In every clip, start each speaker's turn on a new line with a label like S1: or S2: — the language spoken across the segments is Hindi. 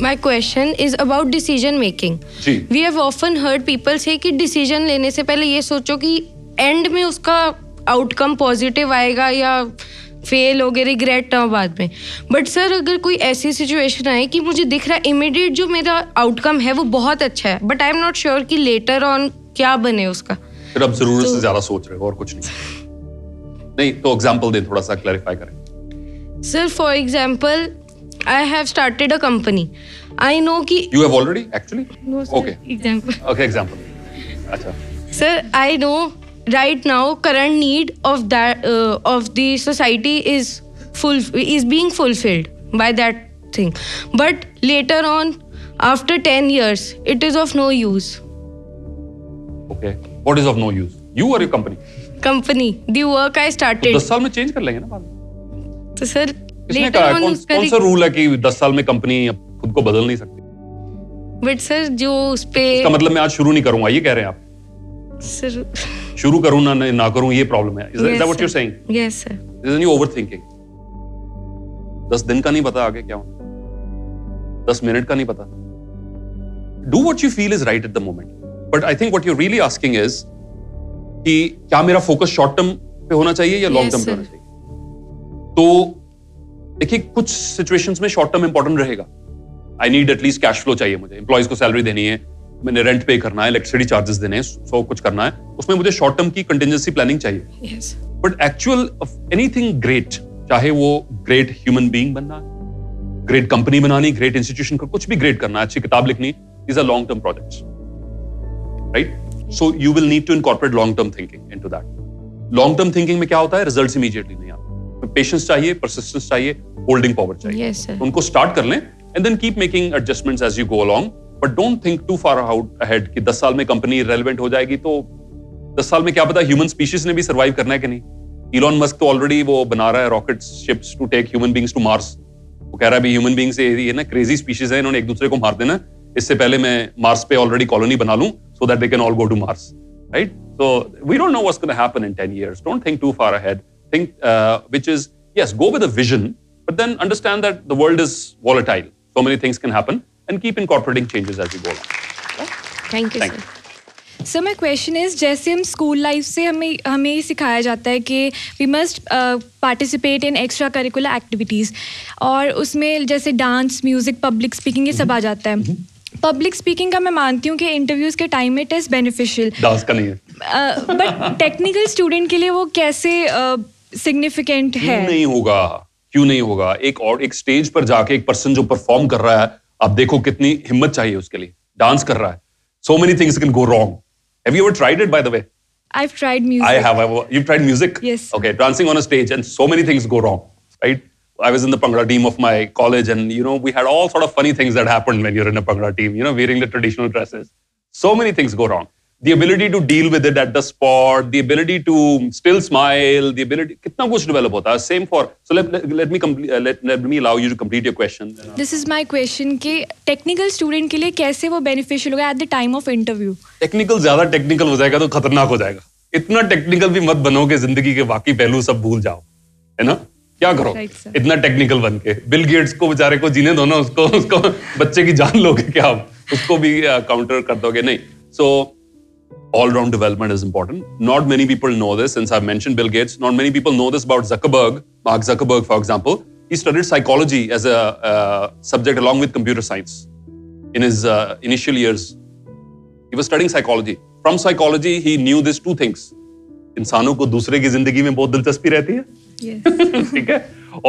S1: my question is about decision making.
S2: Ji.
S1: We have often heard people say कि decision लेने से पहले ये सोचो कि end में उसका outcome positive आएगा या फेल हो गए रिग्रेट ना हो बाद में। बट सर अगर कोई ऐसी सिचुएशन आए कि मुझे दिख रहा है इमिडिएट जो मेरा आउटकम है वो बहुत अच्छा है but I am not sure कि लेटर ऑन क्या बने उसका।
S2: फिर अब ज़रूरत से
S1: तो-
S2: ज़्यादा सोच रहे हो और कुछ नहीं। नहीं तो एग्जांपल दे थोड़ा सा क्लैरिफाई करें।
S1: Sir for example I have started a company I know कि
S2: you have already actually
S1: No, sir.
S2: Okay.
S1: Example.
S2: Okay example अच्छा
S1: Sir, I know right now current need of that uh, of the society is full is being fulfilled by that thing. But later on, after 10 years, it is of no use.
S2: Okay what is of no use you और your company
S1: Company, the work I started.
S2: दस साल में चेंज कर लेंगे ना बाद में
S1: तो सर
S2: किसने कहा कौन, कौन सा रूल है कि दस साल में कंपनी खुद को बदल नहीं सकती?
S1: बट सर जो उस पे
S2: इसका मतलब मैं आज शुरू नहीं करूँगा ये कह रहे हैं आप।
S1: सर
S2: शुरू करूँ ना ना करूँ ये प्रॉब्लम है। Is that what you saying
S1: yes sir
S2: is you overthinking दस दिन का नहीं पता आगे क्या होना। दस मिनट का नहीं पता। Do what you feel is right at the moment but I think what you really asking is कि क्या मेरा फोकस शॉर्ट टर्म पे होना चाहिए या लॉन्ग
S1: Yes,
S2: टर्म पे होना चाहिए? तो देखिए कुछ सिचुएशंस में शॉर्ट टर्म इंपॉर्टेंट रहेगा। I need at least cash flow चाहिए मुझे। एम्प्लॉयज़ को सैलरी देनी है मैंने रेंट पे करना है इलेक्ट्रिसिटी चार्जेस देने हैं सो कुछ करना है उसमें मुझे शॉर्ट टर्म की कंटिजेंसी प्लानिंग चाहिए। बट एक्चुअल एनीथिंग ग्रेट चाहे वो ग्रेट ह्यूमन बींग बनना है ग्रेट कंपनी बनानी ग्रेट इंस्टीट्यूशन को कुछ भी ग्रेट करना है अच्छी किताब लिखनी is a long term project right so you will need to incorporate long term thinking into that long term thinking में क्या होता है? रिज़ल्ट इमीडिएटली नहीं आते। पेशेंस चाहिए परसिस्टेंस चाहिए होल्डिंग पावर चाहिए।
S1: सर
S2: उनको स्टार्ट कर लें and then keep making adjustments as you go along but don't think too far out ahead कि 10 साल में कंपनी रेलिवेंट हो जाएगी तो 10 साल में क्या पता ह्यूमन स्पीशीज ने भी सर्वाइव करना है कि नहीं। इलॉन मस्क तो ऑलरेडी वो बना रहा है rocket ships to take human beings to Mars वो कह रहा है भी ह्यूमन बींग्स ये ना क्रेजी स्पीशीज है इन्होंने एक दूसरे को मार देना। इससे पहले मैं मार्स पे ऑलरेडी कॉलोनी बना लूँ so that they can all go to Mars right so we don't know what's gonna happen in 10 years. Don't think too far ahead. Think uh, which is yes go with a vision but then understand that the world is volatile. So many things can happen and keep incorporating changes as you go along.
S1: Thank you
S2: Thank
S1: sir
S3: sir my question is जैसे हम स्कूल लाइफ से हमें हमें सिखाया जाता है कि we must participate in extracurricular activities और उसमें जैसे डांस म्यूज़िक पब्लिक स्पीकिंग ये सब आ जाता है। पब्लिक स्पीकिंग का मैं मानती हूँ कि इंटरव्यूज़ के time it is beneficial
S2: dance का नहीं है।
S3: बट टेक्निकल स्टूडेंट के लिए वो कैसे सिग्निफिकेंट है।
S2: नहीं होगा? क्यों नहीं होगा? एक और एक स्टेज पर जाके एक पर्सन जो परफॉर्म कर रहा है आप देखो कितनी हिम्मत चाहिए उसके लिए। डांस कर रहा है। So many things can go wrong have you ever tried it by the way
S3: I tried
S2: music
S3: I
S2: have I you tried music okay dancing on a stage and so many things go wrong right I was in the bhangra team of my college and you know we had all sort of funny things that happened when you are in a bhangra team you know wearing the traditional dresses so many things go wrong The ability to deal with it at the spot, the ability to still smile, the ability, kitna kuch develop hota hai. Same for, so let, let, let me complete, uh, let, let me allow you to complete your question.
S3: This is my question कि टेक्निकल स्टूडेंट के लिए कैसे वो बेनिफिशियल होगा at the time of interview
S2: technical ज़्यादा टेक्निकल हो जाएगा तो खतरनाक हो जाएगा। इतना टेक्निकल भी मत बनो कि ज़िंदगी के बाकी पहलू सब भूल जाओ। है ना? क्या करो?
S3: Right, sir.
S2: इतना टेक्निकल बन के। बिल गेट्स को बेचारे को जीने दो ना उसको उसको बच्चे की जान लोगे क्या आप? उसको भी काउंटर कर दोगे? नहीं। सो all round development is important not many people know this since i've mentioned bill gates not many people know this about zuckerberg mark zuckerberg for example he studied psychology as a uh, subject along with computer science in his uh, initial years he was studying psychology from psychology he knew these two things इंसानों को दूसरे की ज़िंदगी में बहुत दिलचस्पी रहती है ठीक है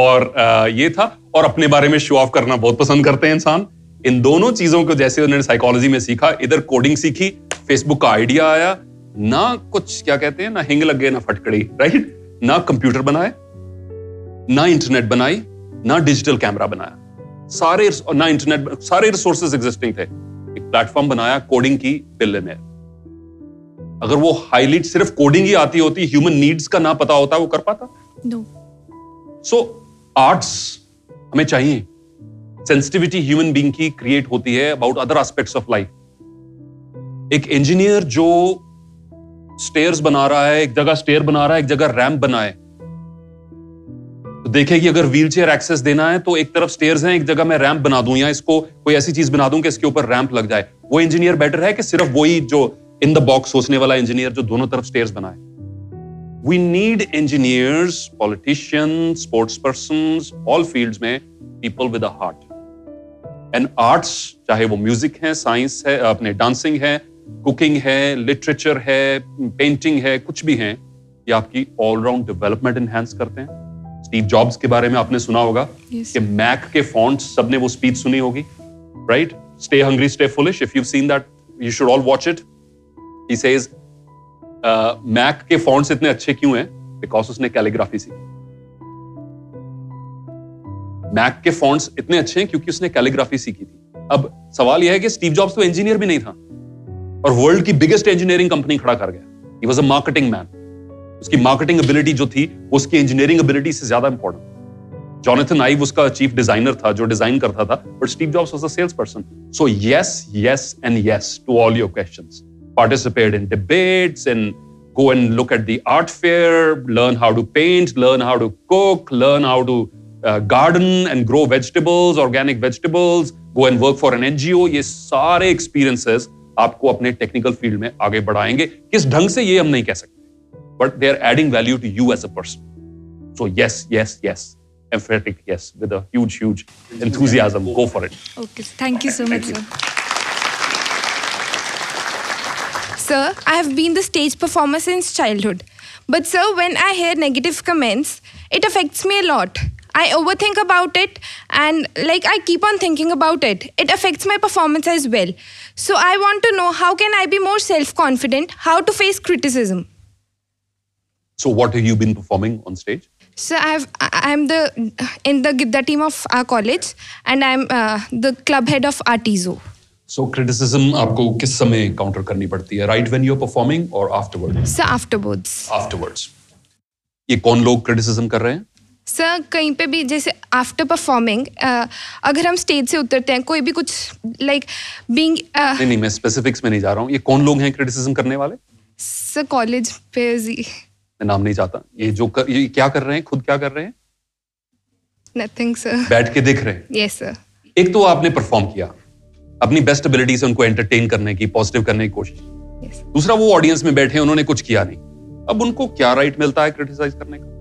S2: और अ, ये था और अपने बारे में शो ऑफ़ करना बहुत पसंद करते हैं इंसान इन दोनों चीज़ों को जैसे उन्होंने साइकोलॉजी में सीखा इधर कोडिंग सीखी फेसबुक का आइडिया आया ना कुछ क्या कहते हैं ना हिंग लग गए ना फटकड़ी राइट ना कंप्यूटर बनाए ना इंटरनेट बनाई ना डिजिटल कैमरा बनाया। सारे ना इंटरनेट सारे रिसोर्सेज एग्जिस्टिंग थे। एक प्लेटफॉर्म बनाया कोडिंग की बिल्ले में। अगर वो हाईलाइट सिर्फ़ कोडिंग ही आती होती ह्यूमन नीड्स का ना पता होता वो कर पाता। सो आर्ट्स हमें चाहिए। सेंसिटिविटी ह्यूमन बींग की क्रिएट होती है about other aspects of life एक इंजीनियर जो स्टेयर्स बना रहा है, एक जगह स्टेयर बना रहा है, एक जगह रैंप बनाए तो देखे कि अगर व्हील चेयर एक्सेस देना है तो एक तरफ़ स्टेयर्स हैं, एक जगह मैं रैंप बना दूँ, या इसको कोई ऐसी चीज़ बना दूँ कि इसके ऊपर रैंप लग जाए। वो इंजीनियर बेटर है कि सिर्फ़ वही जो इन द बॉक्स सोचने वाला इंजीनियर जो दोनों तरफ़ स्टेयर्स बनाए? We need engineers politician sports person all field में people with heart and arts चाहे वो म्यूज़िक है साइंस है, अपने डांसिंग है कुकिंग है लिटरेचर है पेंटिंग है कुछ भी है ये आपकी ऑलराउंड डेवलपमेंट एनहेंस करते हैं। स्टीव जॉब्स के बारे में आपने सुना होगा
S3: Yes.
S2: कि मैक के फॉन्ट्स सबने वो स्पीच सुनी होगी right stay hungry stay foolish if you seen that you should all watch it he says Mac के फॉन्ट्स इतने अच्छे क्यों हैं? बिकॉज़ उसने कैलीग्राफी सीखी. मैक के फॉन्ट्स इतने अच्छे हैं क्योंकि उसने कैलीग्राफी सीखी थी। अब सवाल यह है कि स्टीव जॉब्स तो इंजीनियर भी नहीं था। और वर्ल्ड की बिगेस्ट इंजीनियरिंग कंपनी खड़ा कर गया। He was a marketing man उसकी मार्केटिंग एबिलिटी जो थी, उसकी इंजीनियरिंग एबिलिटी से ज़्यादा इंपॉर्टेंट जॉनिथन आइव उसका चीफ डिज़ाइनर था, जो डिज़ाइन करता था but Steve Jobs was a sales person so yes yes and yes to all your questions participate in debates in go and look at the art fair learn how to paint learn how to cook learn how to garden and grow vegetables organic vegetables go and work for an NGO ये सारे एक्सपीरियंसेस आपको अपने टेक्निकल फ़ील्ड में आगे बढ़ाएँगे किस ढंग से ये हम नहीं कह सकते but they are adding value to you as a person. So yes, yes, yes, emphatic yes, with a huge, huge enthusiasm. Go for it.
S3: Okay, thank you so much, sir.
S4: Sir, I have been the stage performer since childhood. But, sir, when I hear negative comments, it affects me a lot. I overthink about it and, like, I keep on thinking about it. It affects my performance as well. So, I want to know how can I be more self confident, how to face criticism.
S2: So what have you been performing on stage?
S4: So I've I- I'm the in the Gidda team of our college, and I'm uh, the club head of Artizo.
S2: So criticism आपको किस समय काउंटर करनी पड़ती है? Right when you're performing or afterwards?
S4: So afterwards,
S2: Afterwards. ये कौन लोग criticism कर रहे हैं?
S4: सर कहीं पे भी जैसे आफ्टर परफॉर्मिंग अगर हम स्टेज से उतरते हैं कोई भी कुछ लाइक बीइंग
S2: नहीं नहीं मैं स्पेसिफिक्स में नहीं जा रहा हूँ। ये कौन लोग हैं क्रिटिसिज्म करने वाले?
S4: सर कॉलेज पे जी।
S2: मैं नाम नहीं चाहता। ये जो कर, ये क्या कर रहे हैं? खुद क्या कर रहे हैं?
S4: नथिंग सर
S2: बैठ के दिख रहे हैं।
S4: यस सर
S2: एक तो आपने परफॉर्म किया। अपनी बेस्ट एबिलिटी से उनको एंटरटेन करने की पॉजिटिव करने की कोशिश।
S4: यस
S2: दूसरा वो ऑडियंस में बैठे उन्होंने कुछ किया नहीं। अब उनको क्या राइट मिलता है क्रिटिसाइज करने का?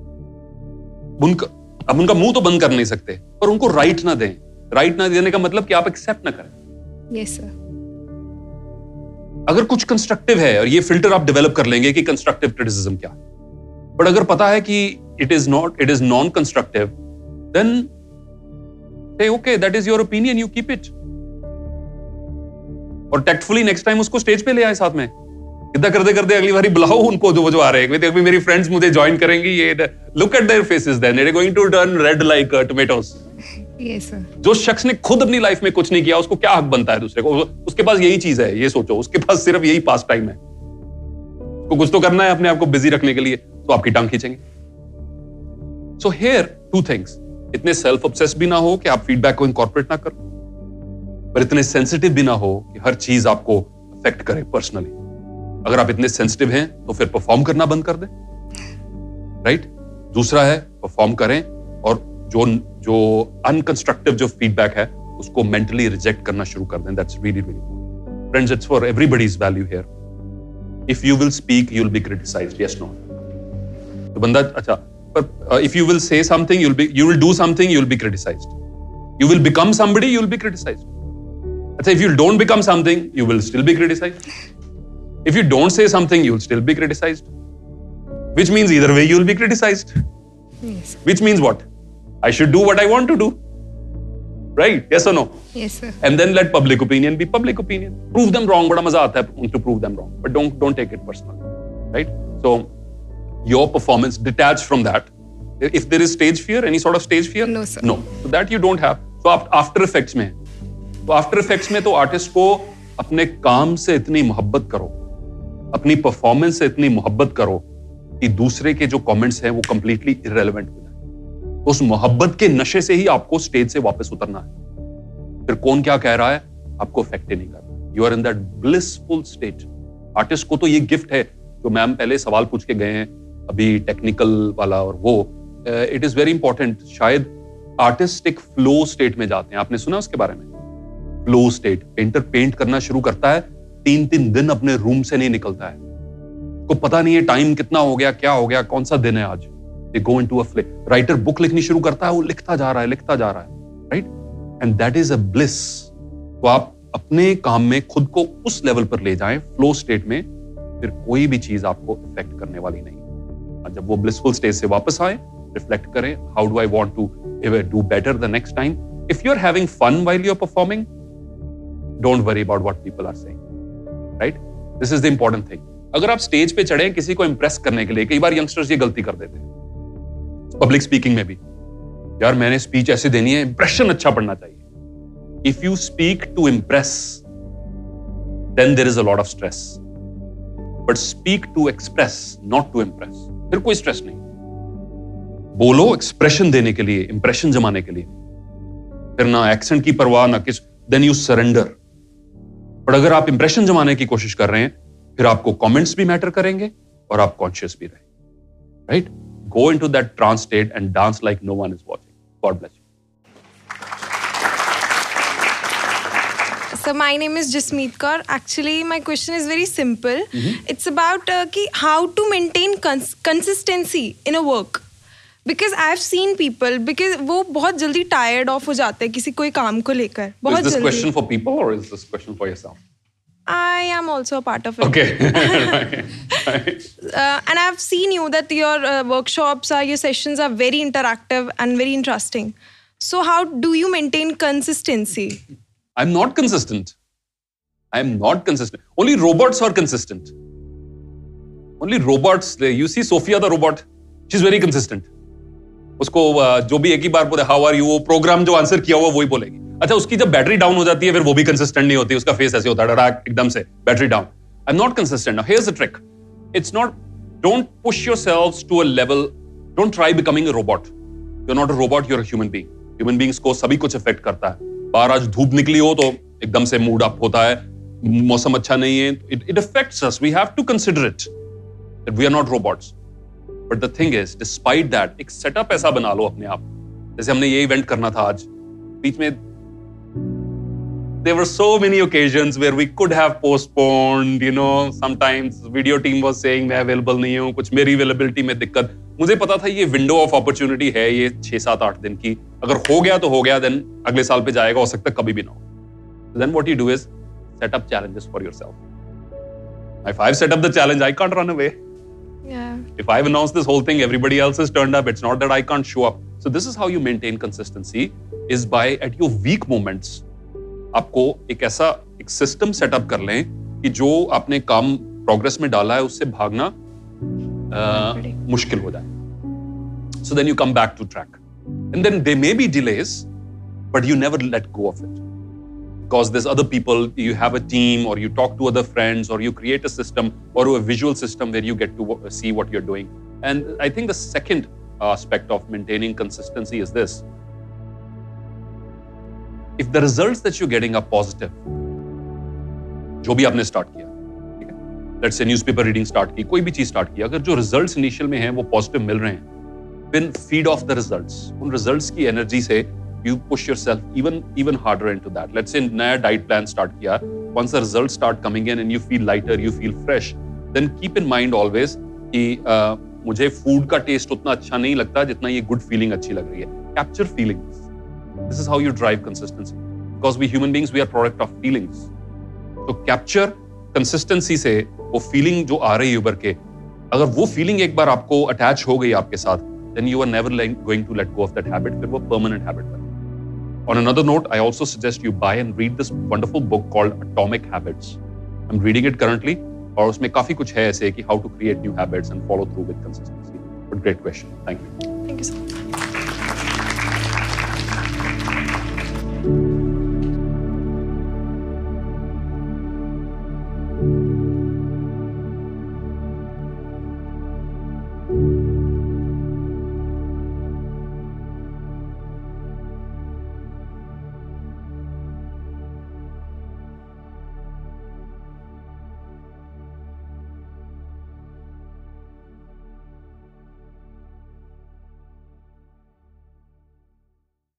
S2: उनका अब उनका मुँह तो बंद कर नहीं सकते पर उनको राइट ना दें। राइट ना देने का मतलब कि आप एक्सेप्ट ना करें।
S4: यस सर
S2: अगर कुछ कंस्ट्रक्टिव है और ये फ़िल्टर आप डेवलप कर लेंगे कि कंस्ट्रक्टिव क्रिटिसिज्म क्या है। बट अगर पता है कि it is not it is non constructive then say okay that is your opinion you keep it और टेक्टफुली नेक्स्ट टाइम उसको स्टेज पे ले आए साथ में। इतना करते करते अगली बारी बुलाओ उनको जो जो आ रहे हैं। अभी मेरी फ्रेंड्स मुझे ज्वाइन करेंगी ये look at their faces then it going to turn red
S4: like tomatoes
S2: जो शख्स ने खुद अपनी लाइफ में कुछ नहीं किया उसको क्या हक बनता है दूसरे को? उसके पास यही चीज़ है ये सोचो। उसके पास सिर्फ़ यही पास टाइम है। उसको कुछ तो करना है अपने आप को बिज़ी रखने के लिए तो आपकी टांग खींचेंगे। सो हेयर टू थिंग्स इतने सेल्फ ऑब्सेस भी ना हो कि आप फीडबैक को इनकॉर्पोरेट ना करो। पर इतने सेंसिटिव भी ना हो कि हर चीज़ आपको अफेक्ट करे पर्सनली अगर आप इतने सेंसिटिव हैं तो फिर परफॉर्म करना बंद कर दें। राइट दूसरा है परफॉर्म करें और जो जो अनकंस्ट्रक्टिव जो फीडबैक है, उसको मेंटली रिजेक्ट करना शुरू कर दें। That's really really friends it's for everybody's value here if you will speak you will be criticized yes no तो बंदा अच्छा पर if you will say something you will be you will do something you will be criticized you will become somebody you will be criticized अच्छा if you don't become something, you will still be criticized. if you don't say something you'll still be criticized which means either way you'll be criticized
S4: yes
S2: which means what i should do what i want to do right yes or no
S4: yes sir
S2: and then let public opinion be public opinion prove them wrong बड़ा मजा आता है to prove them wrong but don't don't take it personally right so your performance detached from that if there is stage fear any sort of stage fear
S4: No, sir.
S2: no so that you don't have so af- after effects में तो आफ्टर इफेक्ट्स में तो आर्टिस्ट को अपने काम से इतनी मोहब्बत करो अपनी परफॉर्मेंस से इतनी मोहब्बत करो कि दूसरे के जो कमेंट्स हैं वो कंप्लीटली इरेलीवेंट हो जाए। तो उस मोहब्बत के नशे से ही आपको स्टेज से वापस उतरना है। फिर कौन क्या कह रहा है? आपको अफेक्ट नहीं कर you are in that blissful state artist को तो ये गिफ्ट है जो मैम पहले सवाल पूछ के गए हैं, अभी टेक्निकल वाला और वो। इट इज़ वेरी इंपॉर्टेंट शायद आर्टिस्ट एक फ्लो स्टेट में जाते हैं। आपने सुना उसके बारे में? फ्लो स्टेट पेंटर पेंट करना शुरू करता है तीन तीन दिन अपने रूम से नहीं निकलता है। को पता नहीं है टाइम कितना हो गया, क्या हो गया, कौन सा दिन है आज। They go into a flow writer book लिखनी शुरू करता है, वो लिखता जा रहा है, लिखता जा रहा है right and that is a bliss तो आप अपने काम में खुद को उस लेवल पर ले जाएँ फ्लो स्टेट में, फिर कोई भी चीज़ आपको इफ़ेक्ट करने वाली नहीं। और जब वो ब्लिसफुल स्टेज से वापस आए रिफ्लेक्ट करें how do I want to do better the next time if you are having fun while you are performing don't worry about what people are saying right this is the important thing अगर आप स्टेज पे चढ़े किसी को इंप्रेस करने के लिए, कई बार यंगस्टर्स ये गलती कर देते हैं। पब्लिक स्पीकिंग में भी। यार, मैंने स्पीच ऐसे देनी है इंप्रेशन अच्छा पड़ना चाहिए। If you speak to impress then there is a lot of stress but speak to express not to impress फिर कोई स्ट्रेस नहीं। बोलो एक्सप्रेशन देने के लिए इंप्रेशन जमाने के लिए। फिर ना एक्सेंट की परवाह, ना किस देन यू सरेंडर और अगर आप इंप्रेशन जमाने की कोशिश कर रहे हैं फिर आपको कमेंट्स भी मैटर करेंगे और आप कॉन्शियस भी रहे right go into that trance state and dance like no one is watching God bless
S4: sir my name is Jasmeet Kaur actually my question is very simple it's about कि how to maintain consistency in a work Because I've seen people because वो बहुत जल्दी tired off हो जाते हैं किसी कोई काम को लेकर बहुत जल्दी
S2: question for people or is this question for yourself?
S4: I am also a part of it.
S2: Okay. Right.
S4: Uh, and I've seen you that your uh, workshops or your sessions are very interactive and very interesting. So how do you maintain consistency?
S2: I'm not consistent. I'm not consistent. Only robots are consistent. Only robots. You see Sophia the robot. She's very consistent. उसको जो भी एक ही बार बोले हाउ आर यू वो प्रोग्राम जो आंसर किया हुआ, वही बोलेगी। अच्छा उसकी जब बैटरी डाउन हो जाती है, फिर वो भी कंसिस्टेंट नहीं होती, उसका फेस ऐसे होता है, डरा एकदम से battery down I am not consistent here's the trick it's not don't push yourselves to a level don't try becoming a robot you not a robot you are human being human beings को सभी कुछ इफ़ेक्ट करता है। बाहर आज धूप निकली हो तो एकदम से मूड अप होता है, मौसम अच्छा नहीं है it affects us we have to consider it we are not robots but the thing is despite that एक सेटअप ऐसा बना लो अपने आप। जैसे हमने ये इवेंट करना था आज। बीच में there were so many occasion where we could have postponed you know sometimes video team was से अवेलेबल नहीं हूँ, कुछ मेरी अवेलेबिलिटी में दिक्कत। मुझे पता था ये विंडो ऑफ़ अपॉर्चुनिटी है ये छह सात आठ दिन की। अगर हो गया तो हो गया देन अगले साल पे जाएगा, हो सकता कभी भी ना हो। Then what you do is setup challenges for yourself I five setup the challenge I can't run away
S4: Yeah.
S2: if I've announced this whole thing, everybody else has turned up. It's not that I can't show up. So this is how you maintain consistency is by at your weak moments. आपको एक ऐसा एक सिस्टम सेटअप कर लें कि जो आपने काम प्रोग्रेस में डाला है उससे भागना अ, मुश्किल हो जाए so then you come back to track and then they may be delays but you never let go of it because there's other people you have a team or you talk to other friends or you create a system or a visual system where you get to see what you're doing and i think the second aspect of maintaining consistency is this if the results that you're getting are positive जो भी आपने स्टार्ट किया ठीक है let's say newspaper reading start की कोई भी चीज़ स्टार्ट की अगर जो रिजल्ट्स इनिशियल में हैं वो पॉजिटिव मिल रहे हैं then feed off the results उन results की एनर्जी से you push yourself even even harder into that let's say नया diet plan start किया once the results start coming in and you feel lighter you feel fresh then keep in mind always कि uh, मुझे फ़ूड का टेस्ट उतना अच्छा नहीं लगता जितना ये गुड फीलिंग अच्छी लग रही है capture feelings this is how you drive consistency because we human beings we are product of feelings तो कैप्चर कंसिस्टेंसी से वो फीलिंग जो आ रही है उभर के अगर वो फीलिंग एक बार आपको अटैच हो गई आपके साथ you are never like going to let go of that habit फिर वो permanent habit बने On another note, I also suggest you buy and read this wonderful book called Atomic Habits. I'm reading it currently, और उसमें काफी कुछ है ऐसे कि how to create new habits and follow through with consistency. But great question. Thank you.
S4: Thank you so much.